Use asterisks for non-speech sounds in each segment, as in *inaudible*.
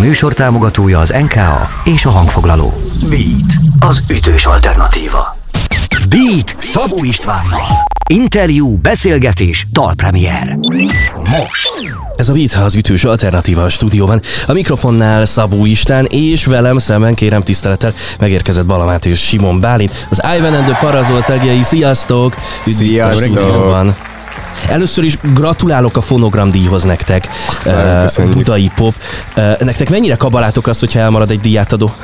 műsor támogatója az NKA és a hangfoglaló. Beat, az ütős alternatíva. Beat Szabó Istvánnal. Interjú, beszélgetés, dalpremier. Most. Ez a Beat az ütős alternatíva a stúdióban. A mikrofonnál Szabó Istán, és velem szemben kérem tisztelettel megérkezett Balamát és Simon Bálint, az Ivan and the Parazol tagjai. Sziasztok! Sziasztok! Először is gratulálok a fonogram díjhoz nektek, uh, köszönjük. Budai Pop. Uh, nektek mennyire kabalátok az, hogyha elmarad egy díjátadó? *laughs*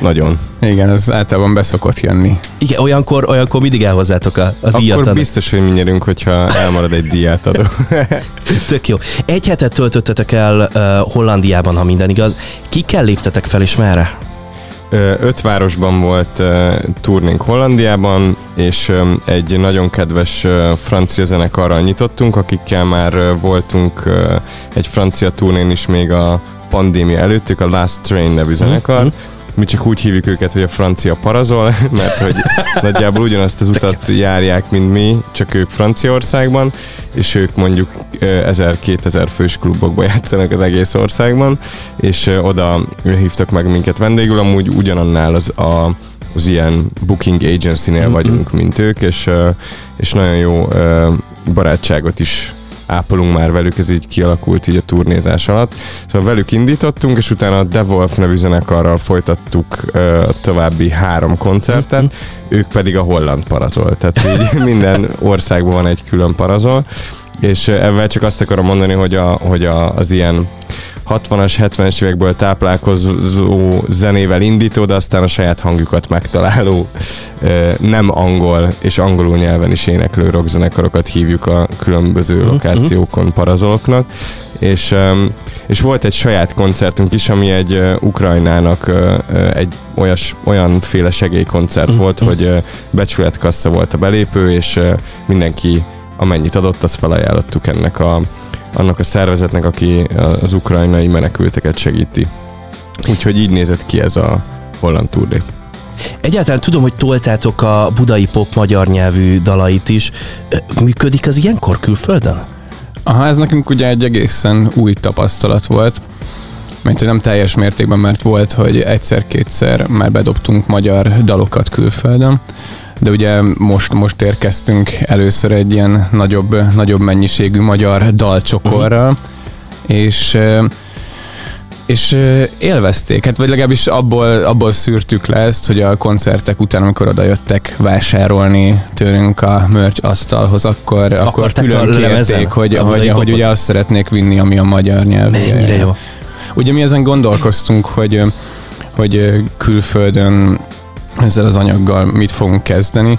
Nagyon. Igen, ez általában beszokott jönni. Igen, olyankor, olyankor mindig elhozzátok a, a Akkor díjat. biztos, hogy mi nyerünk, hogyha elmarad egy diátadó. *laughs* Tök jó. Egy hetet töltöttetek el uh, Hollandiában, ha minden igaz. Kikkel léptetek fel, és merre? Öt városban volt turnénk Hollandiában, és egy nagyon kedves francia zenekarral nyitottunk, akikkel már voltunk egy francia turnén is még a pandémia előttük, a Last Train nevű zenekar. Mi csak úgy hívjuk őket, hogy a francia parazol, *laughs* mert hogy nagyjából ugyanazt az utat járják, mint mi, csak ők Franciaországban, és ők mondjuk ö, 1000-2000 fős klubokba *laughs* játszanak az egész országban, és oda hívtak meg minket vendégül, amúgy ugyanannál az a az ilyen booking agency-nél vagyunk, mint ők, és, és nagyon jó barátságot is ápolunk már velük, ez így kialakult így a turnézás alatt. Szóval velük indítottunk, és utána a Devolf nevű zenekarral folytattuk ö, a további három koncertet, ők pedig a holland parazol. Tehát így *laughs* minden országban van egy külön parazol, és ebben csak azt akarom mondani, hogy, a, hogy a, az ilyen 60-as, 70-es évekből táplálkozó zenével indító, de aztán a saját hangjukat megtaláló, nem angol és angolul nyelven is éneklő rockzenekarokat hívjuk a különböző lokációkon parazoloknak, és, és volt egy saját koncertünk is, ami egy Ukrajnának egy olyas, olyanféle segélykoncert volt, hogy becsületkassa volt a belépő, és mindenki amennyit adott, azt felajánlottuk ennek a, annak a szervezetnek, aki az ukrajnai menekülteket segíti. Úgyhogy így nézett ki ez a holland turné. Egyáltalán tudom, hogy toltátok a budai pop magyar nyelvű dalait is. Működik az ilyenkor külföldön? Aha, ez nekünk ugye egy egészen új tapasztalat volt. Mert hogy nem teljes mértékben, mert volt, hogy egyszer-kétszer már bedobtunk magyar dalokat külföldön. De ugye most, most érkeztünk először egy ilyen nagyobb, nagyobb mennyiségű magyar dalcsokorral, és ö, és ö, élvezték, hát vagy legalábbis abból, abból szűrtük le ezt, hogy a koncertek után, amikor oda jöttek vásárolni tőlünk a merch asztalhoz, akkor, akkor külön kérték, hogy, hogy, hogy ugye azt szeretnék vinni, ami a magyar nyelv. Mennyire jó. Ugye mi ezen gondolkoztunk, hogy, hogy külföldön ezzel az anyaggal mit fogunk kezdeni,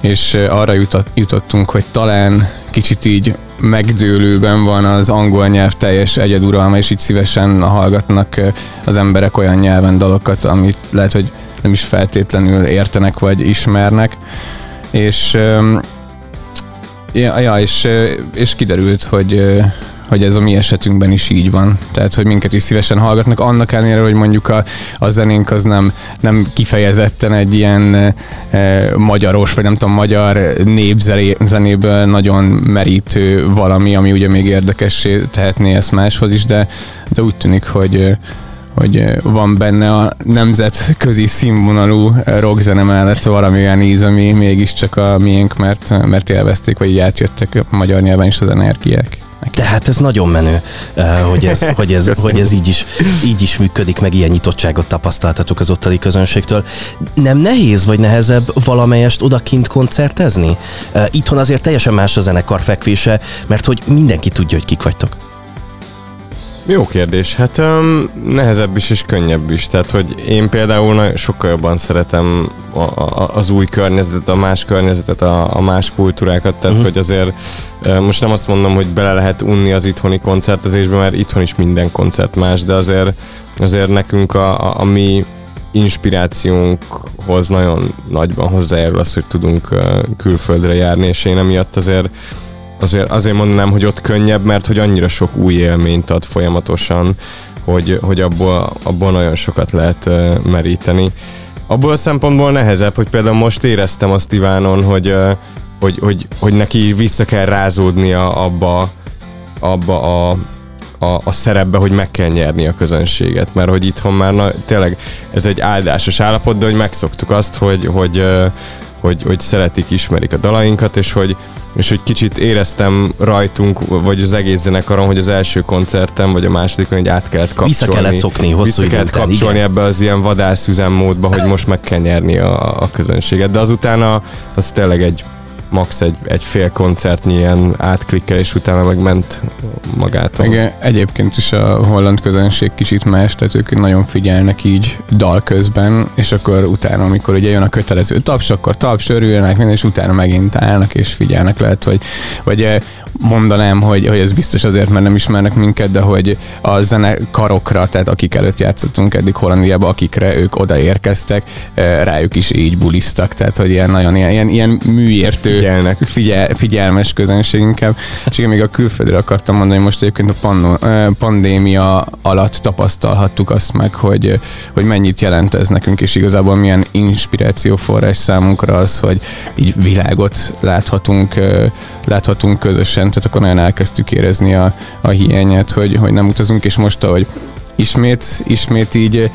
és arra jutott, jutottunk, hogy talán kicsit így megdőlőben van az angol nyelv teljes egyeduralma, és így szívesen hallgatnak az emberek olyan nyelven dalokat, amit lehet, hogy nem is feltétlenül értenek vagy ismernek. És ja, ja és, és kiderült, hogy hogy ez a mi esetünkben is így van. Tehát, hogy minket is szívesen hallgatnak, annak ellenére, hogy mondjuk a, a zenénk az nem, nem kifejezetten egy ilyen e, e, magyaros, vagy nem tudom, magyar népzenéből nagyon merítő valami, ami ugye még érdekessé tehetné ezt máshoz is, de, de úgy tűnik, hogy ö, hogy ö, van benne a nemzetközi színvonalú rockzene mellett valami olyan íz, ami mégiscsak a miénk, mert, mert élvezték, vagy így átjöttek magyar nyelven is az energiák. Tehát ez nagyon menő, eh, hogy ez, *laughs* hogy ez, hogy ez így, is, így is működik, meg ilyen nyitottságot tapasztaltatok az ottani közönségtől. Nem nehéz vagy nehezebb valamelyest odakint koncertezni? Eh, Itthon azért teljesen más a zenekar fekvése, mert hogy mindenki tudja, hogy kik vagytok. Jó kérdés. Hát um, nehezebb is és könnyebb is. Tehát, hogy én például sokkal jobban szeretem a, a, az új környezetet, a más környezetet, a, a más kultúrákat. Tehát, uh-huh. hogy azért most nem azt mondom, hogy bele lehet unni az itthoni koncertezésbe, mert itthon is minden koncert más, de azért, azért nekünk a, a, a mi inspirációnkhoz nagyon nagyban hozzájárul az, hogy tudunk külföldre járni, és én emiatt azért azért, azért mondanám, hogy ott könnyebb, mert hogy annyira sok új élményt ad folyamatosan, hogy, hogy abból, abból nagyon sokat lehet uh, meríteni. Abból a szempontból nehezebb, hogy például most éreztem azt Ivánon, hogy, uh, hogy, hogy, hogy neki vissza kell rázódnia abba, abba a a, a szerepbe, hogy meg kell nyerni a közönséget, mert hogy itthon már na, tényleg ez egy áldásos állapot, de hogy megszoktuk azt, hogy, hogy, hogy, hogy szeretik, ismerik a dalainkat, és hogy, és hogy kicsit éreztem rajtunk, vagy az egész zenekaron, hogy az első koncertem, vagy a másodikon, hogy át kellett kapcsolni. Vissza kellett szokni hosszú Vissza kellett után, kapcsolni igen. ebbe az ilyen vadászüzemmódba, hogy most meg kell nyerni a, a közönséget. De azután a, az tényleg egy max egy, egy fél koncertnyi ilyen átklikkel, és utána meg ment magától. Meg egyébként is a holland közönség kicsit más, tehát ők nagyon figyelnek így dal közben, és akkor utána, amikor ugye jön a kötelező taps, akkor taps, örülnek, és utána megint állnak és figyelnek. Lehet, hogy vagy eh, mondanám, hogy, hogy ez biztos azért, mert nem ismernek minket, de hogy a zenekarokra, tehát akik előtt játszottunk eddig Hollandiába, akikre ők odaérkeztek, eh, rájuk is így bulisztak, tehát hogy ilyen nagyon ilyen, ilyen, ilyen műértő, Figyelnek. figyel, figyelmes közönség inkább. És igen, még a külföldre akartam mondani, hogy most egyébként a panno, eh, pandémia alatt tapasztalhattuk azt meg, hogy, hogy mennyit jelent ez nekünk, és igazából milyen inspirációforrás számunkra az, hogy így világot láthatunk, eh, láthatunk közösen, tehát akkor nagyon elkezdtük érezni a, a hiányát, hogy, hogy nem utazunk, és most, ahogy ismét, ismét így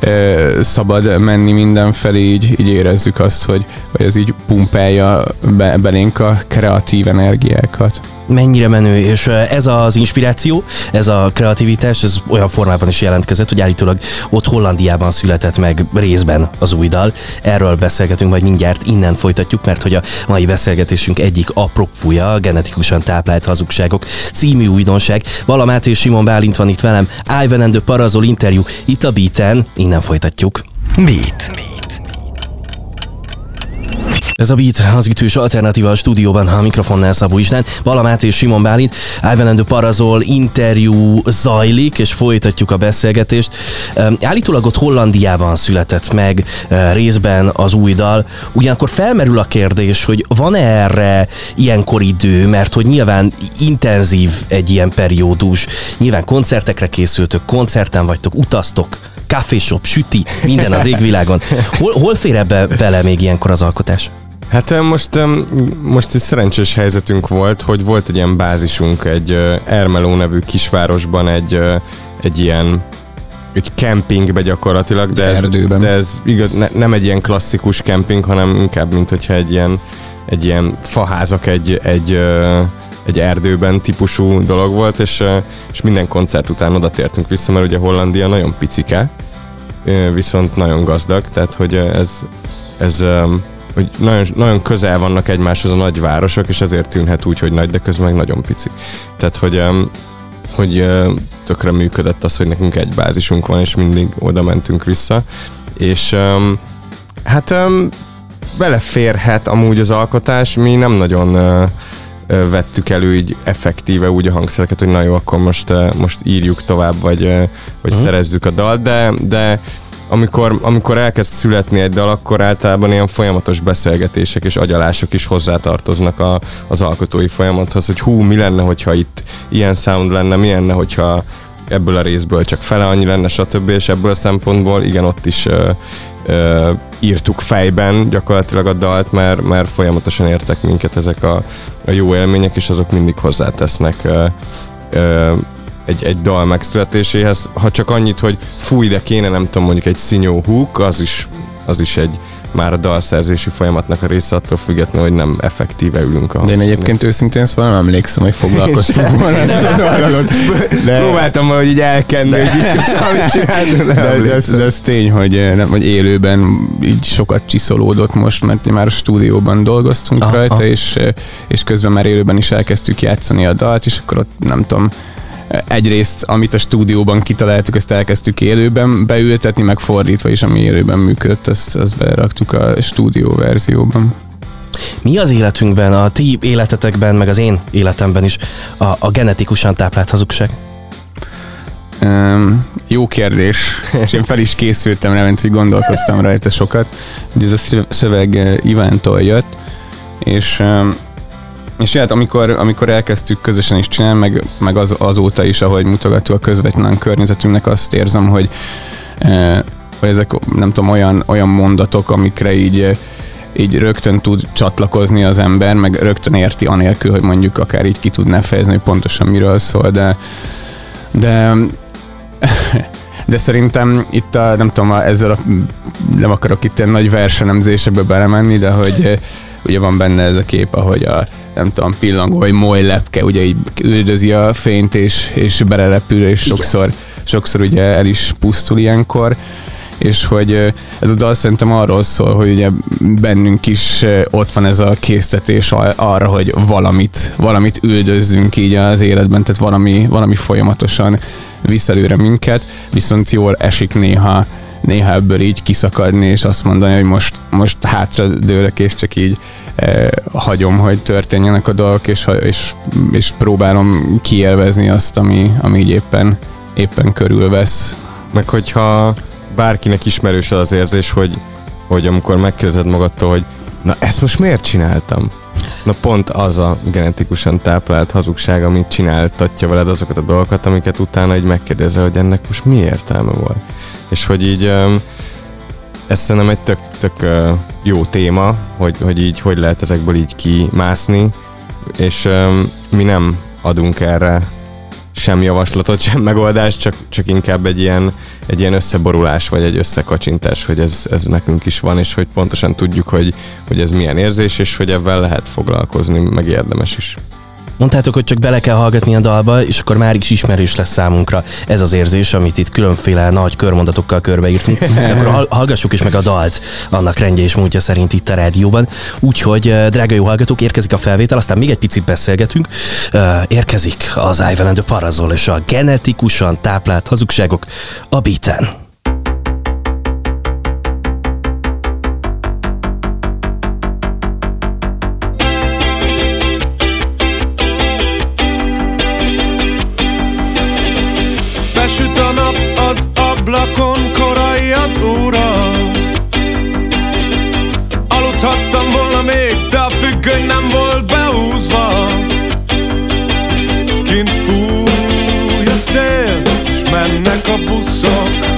e, szabad menni mindenfelé, így, így érezzük azt, hogy, hogy ez így pumpálja be, belénk a kreatív energiákat. Mennyire menő, és ez az inspiráció, ez a kreativitás, ez olyan formában is jelentkezett, hogy állítólag ott Hollandiában született meg részben az új dal. Erről beszélgetünk majd mindjárt, innen folytatjuk, mert hogy a mai beszélgetésünk egyik apropója genetikusan táplált hazugságok című újdonság. Valamát és Simon Bálint van itt velem, Ivan and the Parazol interjú itt a Beaten, innen folytatjuk. Beat. Beat. Ez a Beat, az ütős alternatíva a stúdióban, a mikrofonnál Szabó István, Balamát és Simon Bálint, the Parazol interjú zajlik, és folytatjuk a beszélgetést. Állítólag ott Hollandiában született meg részben az új dal, ugyanakkor felmerül a kérdés, hogy van-e erre ilyenkor idő, mert hogy nyilván intenzív egy ilyen periódus, nyilván koncertekre készültök, koncerten vagytok, utaztok, kávéshop, süti, minden az égvilágon. Hol, hol fér ebbe bele még ilyenkor az alkotás? Hát most, most egy szerencsés helyzetünk volt, hogy volt egy ilyen bázisunk egy Ermeló nevű kisvárosban egy, egy ilyen egy kempingbe gyakorlatilag, de ez, Erdőben. de ez igaz, ne, nem egy ilyen klasszikus kemping, hanem inkább, mint hogyha egy ilyen, egy ilyen faházak egy, egy, egy erdőben típusú dolog volt, és, és minden koncert után oda tértünk vissza, mert ugye Hollandia nagyon picike, viszont nagyon gazdag, tehát hogy ez, ez hogy nagyon, nagyon közel vannak egymáshoz a nagyvárosok, és ezért tűnhet úgy, hogy nagy, de közben meg nagyon pici. Tehát, hogy, hogy tökre működött az, hogy nekünk egy bázisunk van, és mindig oda mentünk vissza. És hát beleférhet amúgy az alkotás, mi nem nagyon vettük elő így effektíve úgy a hangszereket, hogy na jó, akkor most, most írjuk tovább, vagy, vagy uh-huh. szerezzük a dalt, de, de amikor, amikor elkezd születni egy dal, akkor általában ilyen folyamatos beszélgetések és agyalások is hozzátartoznak a, az alkotói folyamathoz, hogy hú, mi lenne, hogyha itt ilyen sound lenne, mi lenne, hogyha ebből a részből csak fele annyi lenne, stb. És ebből a szempontból igen, ott is ö, ö, írtuk fejben gyakorlatilag a dalt, mert, mert folyamatosan értek minket ezek a, a jó élmények, és azok mindig hozzátesznek ö, ö, egy, egy dal megszületéséhez, ha csak annyit, hogy fúj, de kéne, nem tudom, mondjuk egy szinyó húk, az is, az is egy már a dalszerzési folyamatnak a része attól függetlenül, hogy nem effektíve ülünk a De én egyébként őszintén szóval nem emlékszem, hogy foglalkoztunk volna ezzel a dolgon. *laughs* De, Próbáltam hogy így elkenni, hogy biztos, amit csináltunk, nem de, de, ez, de ez tény, hogy, eh, nem, hogy élőben így sokat csiszolódott most, mert már a stúdióban dolgoztunk Aha, rajta, aha. és, eh, és közben már élőben is elkezdtük játszani a dalt, és akkor ott nem tudom, egyrészt, amit a stúdióban kitaláltuk, ezt elkezdtük élőben beültetni, meg fordítva is, ami élőben működött, azt, azt beraktuk a stúdió verzióban. Mi az életünkben, a ti életetekben, meg az én életemben is a, a genetikusan táplált hazugság? Um, jó kérdés, és én fel is készültem rá, mint hogy gondolkoztam rajta sokat, de ez a szöv- szöveg eh, Ivántól jött, és um, és hát amikor, amikor elkezdtük közösen is csinálni, meg, meg az, azóta is, ahogy mutogató a közvetlen környezetünknek, azt érzem, hogy, eh, hogy ezek nem tudom, olyan, olyan mondatok, amikre így eh, így rögtön tud csatlakozni az ember, meg rögtön érti anélkül, hogy mondjuk akár így ki tudná fejezni, hogy pontosan miről szól, de De *laughs* de szerintem itt a, nem tudom, ezzel a, nem akarok itt ilyen nagy versenemzésekbe belemenni, de hogy ugye van benne ez a kép, ahogy a nem tudom, pillangó vagy moly lepke, ugye így üldözi a fényt és, és belerepül, és sokszor, sokszor ugye el is pusztul ilyenkor. És hogy ez a dal szerintem arról szól, hogy ugye bennünk is ott van ez a késztetés arra, hogy valamit, valamit üldözzünk így az életben, tehát valami, valami folyamatosan visz előre minket, viszont jól esik néha néha ebből így kiszakadni, és azt mondani, hogy most, most hátra dőlök, és csak így eh, hagyom, hogy történjenek a dolgok, és, és, és próbálom kielvezni azt, ami, ami így éppen, éppen körülvesz. Meg hogyha bárkinek ismerős az érzés, hogy, hogy amikor megkérdezed magadtól, hogy na ezt most miért csináltam? Na pont az a genetikusan táplált hazugság, amit csináltatja veled azokat a dolgokat, amiket utána egy megkérdezel, hogy ennek most mi értelme volt. És hogy így ez szerintem egy tök, tök jó téma, hogy, hogy így hogy lehet ezekből így kimászni, és mi nem adunk erre sem javaslatot, sem megoldást, csak, csak inkább egy ilyen, egy ilyen összeborulás, vagy egy összekacsintás, hogy ez, ez nekünk is van, és hogy pontosan tudjuk, hogy, hogy ez milyen érzés, és hogy ebben lehet foglalkozni, meg érdemes is. Mondtátok, hogy csak bele kell hallgatni a dalba, és akkor már is ismerős lesz számunkra ez az érzés, amit itt különféle nagy körmondatokkal körbeírtunk. *laughs* akkor hallgassuk is meg a dalt annak rendje és módja szerint itt a rádióban. Úgyhogy, eh, drága jó hallgatók, érkezik a felvétel, aztán még egy picit beszélgetünk. Eh, érkezik az Ivan and the Parazol és a genetikusan táplált hazugságok a beaten. поток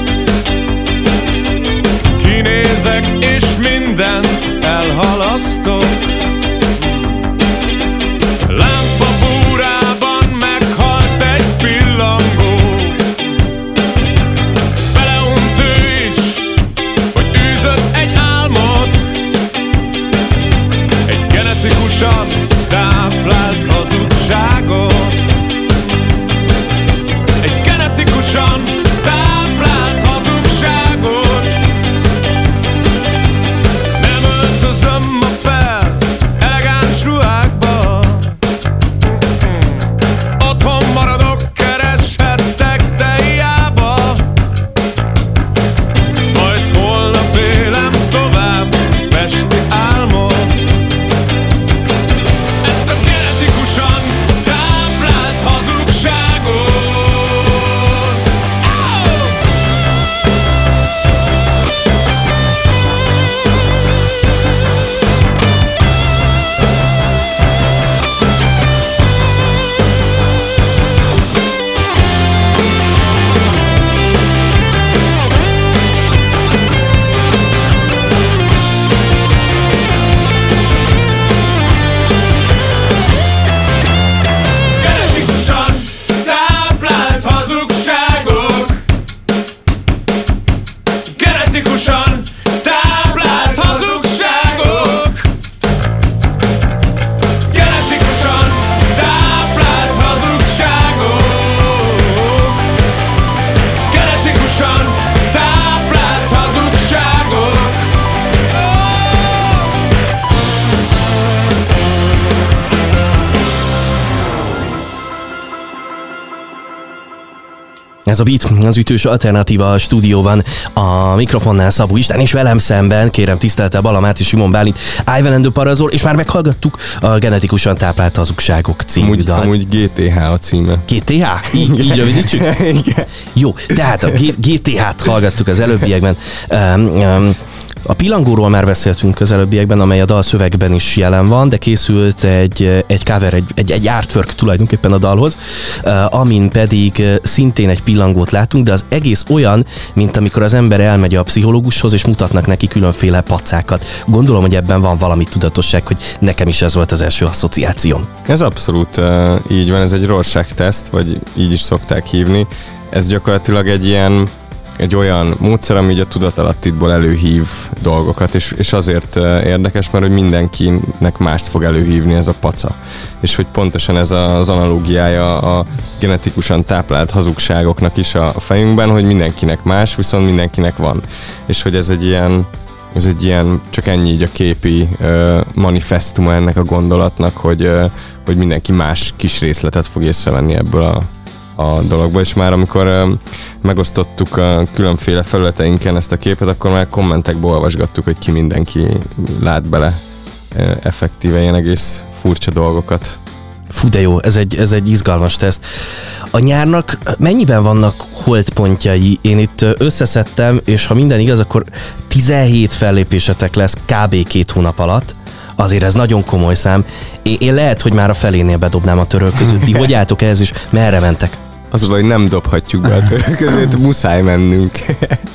Ez a Beat, az ütős alternatíva a stúdióban, a mikrofonnál Szabó Isten, és velem szemben, kérem tisztelte Balamát és Simon Bálint, Ivan Parazol, és már meghallgattuk a genetikusan táplált hazugságok című amúgy, dalt. Amúgy GTH a címe. GTH? Így, így rövidítsük? Igen. Jó, tehát a GTH-t hallgattuk az előbbiekben. Um, um, A pillangóról már beszéltünk közelebbiekben, amely a dal szövegben is jelen van, de készült egy, egy cover, egy, egy, egy artwork tulajdonképpen a dalhoz, amin pedig szintén egy pillangót látunk, de az egész olyan, mint amikor az ember elmegy a pszichológushoz, és mutatnak neki különféle pacákat. Gondolom, hogy ebben van valami tudatosság, hogy nekem is ez volt az első asszociációm. Ez abszolút uh, így van, ez egy Rorschach teszt, vagy így is szokták hívni. Ez gyakorlatilag egy ilyen egy olyan módszer, ami a tudatalattitból előhív dolgokat, és, és azért érdekes, mert hogy mindenkinek mást fog előhívni ez a paca. És hogy pontosan ez az analógiája a genetikusan táplált hazugságoknak is a fejünkben, hogy mindenkinek más, viszont mindenkinek van. És hogy ez egy ilyen ez egy ilyen, csak ennyi így a képi uh, manifestuma ennek a gondolatnak, hogy, uh, hogy mindenki más kis részletet fog észrevenni ebből a, a dologba, és már amikor megosztottuk a különféle felületeinken ezt a képet, akkor már kommentekbe olvasgattuk, hogy ki mindenki lát bele effektíve ilyen egész furcsa dolgokat. Fú, de jó, ez egy, ez egy izgalmas teszt. A nyárnak mennyiben vannak holdpontjai? Én itt összeszedtem, és ha minden igaz, akkor 17 fellépésetek lesz kb. két hónap alatt azért ez nagyon komoly szám. Én, én lehet, hogy már a felénél bedobnám a török között. Ti *laughs* hogy álltok ehhez, és merre mentek? Az hogy nem dobhatjuk be a török *laughs* között, muszáj mennünk.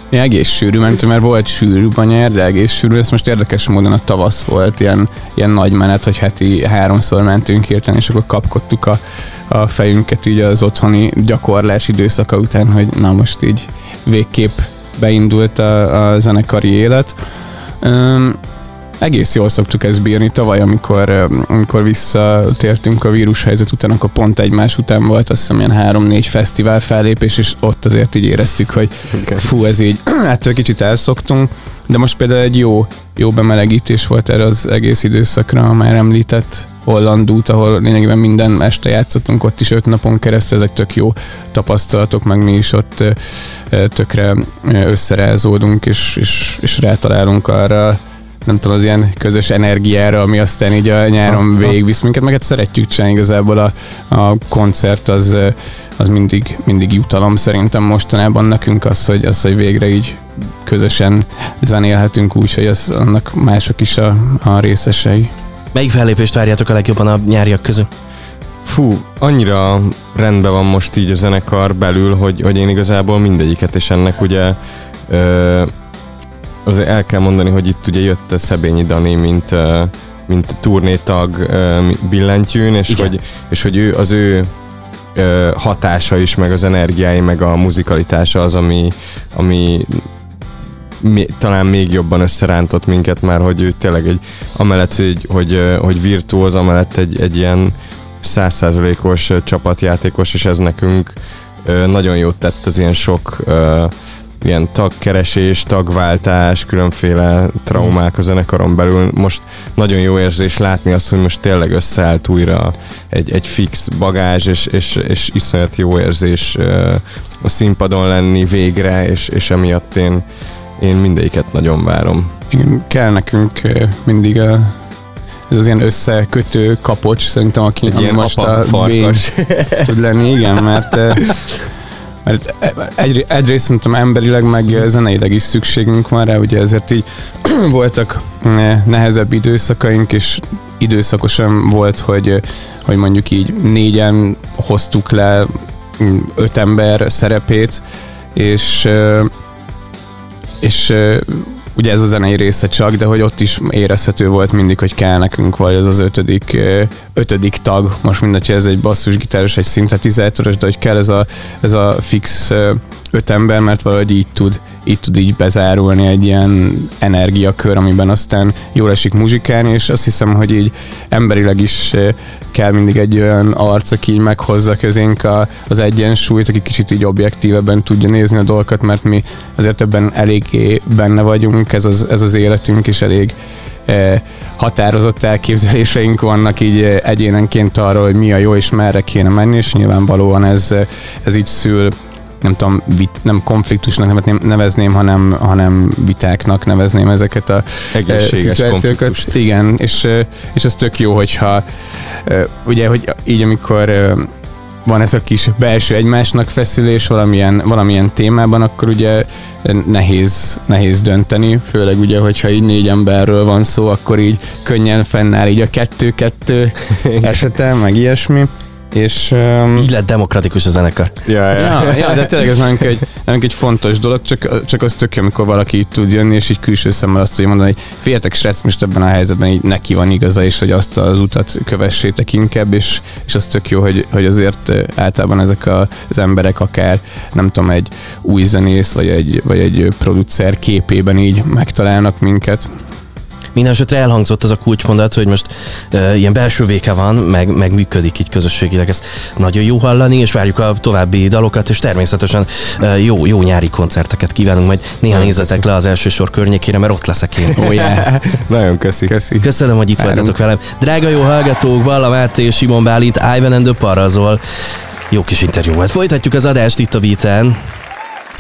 Mi egész sűrű, mert, mert volt sűrű a nyer, de egész sűrű. Ez most érdekes módon a tavasz volt, ilyen, ilyen nagy menet, hogy heti háromszor mentünk hirtelen, és akkor kapkodtuk a, a fejünket így az otthoni gyakorlás időszaka után, hogy na most így végképp beindult a, a zenekari élet. Um, egész jól szoktuk ezt bírni. Tavaly, amikor, amikor visszatértünk a vírushelyzet után, akkor pont egymás után volt azt hiszem ilyen három-négy fesztivál fellépés, és ott azért így éreztük, hogy okay. fú, ez így, *clears throat* ettől kicsit elszoktunk, de most például egy jó, jó bemelegítés volt erre az egész időszakra, a már említett Holland út, ahol lényegében minden este játszottunk, ott is öt napon keresztül, ezek tök jó tapasztalatok, meg mi is ott tökre összerázódunk, és, és, és rátalálunk arra nem tudom, az ilyen közös energiára, ami aztán így a nyáron végigvisz minket, meg hát szeretjük csinálni igazából a, a koncert az, az mindig, mindig jutalom szerintem mostanában nekünk az, hogy, az, hogy végre így közösen zenélhetünk úgy, hogy az, annak mások is a, a részesei. Melyik fellépést várjátok a legjobban a nyáriak közül? Fú, annyira rendben van most így a zenekar belül, hogy, hogy én igazából mindegyiket, és ennek ugye ö, azért el kell mondani, hogy itt ugye jött a Szebényi Dani, mint, mint turnétag billentyűn, és hogy, és hogy ő, az ő hatása is, meg az energiái, meg a muzikalitása az, ami, ami mi, talán még jobban összerántott minket már, hogy ő tényleg egy, amellett, hogy, hogy, hogy virtuóz, amellett egy, egy ilyen százszázalékos csapatjátékos, és ez nekünk nagyon jót tett az ilyen sok ilyen tagkeresés, tagváltás, különféle traumák a zenekaron belül. Most nagyon jó érzés látni azt, hogy most tényleg összeállt újra egy, egy fix bagázs, és, és, és iszonyat jó érzés a színpadon lenni végre, és, és emiatt én, én mindegyiket nagyon várom. Igen, kell nekünk mindig a ez az ilyen összekötő kapocs, szerintem, aki, ilyen most a farkas. *laughs* tud lenni, igen, mert mert egy, egyrészt szerintem emberileg, meg zeneileg is szükségünk van rá, ugye ezért így *clears throat* voltak eh, nehezebb időszakaink, és időszakosan volt, hogy, hogy mondjuk így négyen hoztuk le mm, öt ember szerepét, és és ugye ez a zenei része csak, de hogy ott is érezhető volt mindig, hogy kell nekünk, vagy ez az ötödik, ötödik tag, most mindegy, ez egy basszusgitáros, egy szintetizátoros, de hogy kell ez a, ez a fix öt ember, mert valahogy így tud, így tud így bezárulni egy ilyen energiakör, amiben aztán jól esik muzsikálni, és azt hiszem, hogy így emberileg is kell mindig egy olyan arc, aki így meghozza közénk a, az egyensúlyt, aki kicsit így objektívebben tudja nézni a dolgokat, mert mi azért ebben eléggé benne vagyunk, ez az, ez az életünk is elég eh, határozott elképzeléseink vannak így egyénenként arról, hogy mi a jó és merre kéne menni, és nyilvánvalóan ez, ez így szül nem tudom, vit, nem konfliktusnak nevezném, hanem, hanem vitáknak nevezném ezeket a Egészséges konfliktust. Igen, és, és ez tök jó, hogyha ugye, hogy így amikor van ez a kis belső egymásnak feszülés valamilyen, valamilyen témában, akkor ugye nehéz, nehéz dönteni, főleg ugye, hogyha így négy emberről van szó, akkor így könnyen fennáll így a kettő-kettő *laughs* esete, meg ilyesmi. És, um, Így lett demokratikus a zenekar. Ja, ja. ja, ja, de tényleg ez nálunk egy, nálunk egy fontos dolog, csak, csak az tök jó, amikor valaki így tud jönni, és így külső szemmel azt tudja mondani, hogy féltek srác, most ebben a helyzetben így neki van igaza, és hogy azt az utat kövessétek inkább, és, és az tök jó, hogy, hogy azért általában ezek a, az emberek akár, nem tudom, egy új zenész, vagy egy, vagy egy producer képében így megtalálnak minket. Minden esetre elhangzott az a kulcsmondat, hogy most uh, ilyen belső véke van, meg, meg működik így közösségileg. Ezt nagyon jó hallani, és várjuk a további dalokat, és természetesen uh, jó, jó nyári koncerteket kívánunk, majd néha Nagyon nézzetek köszi. le az első sor környékére, mert ott leszek én. Oh, *laughs* yeah. Nagyon köszi. Köszi. Köszönöm, hogy itt voltatok velem. Drága jó hallgatók, Balla Máté és Simon Bálint, Ivan and the Parazol. Jó kis interjú volt. Folytatjuk az adást itt a Beaten.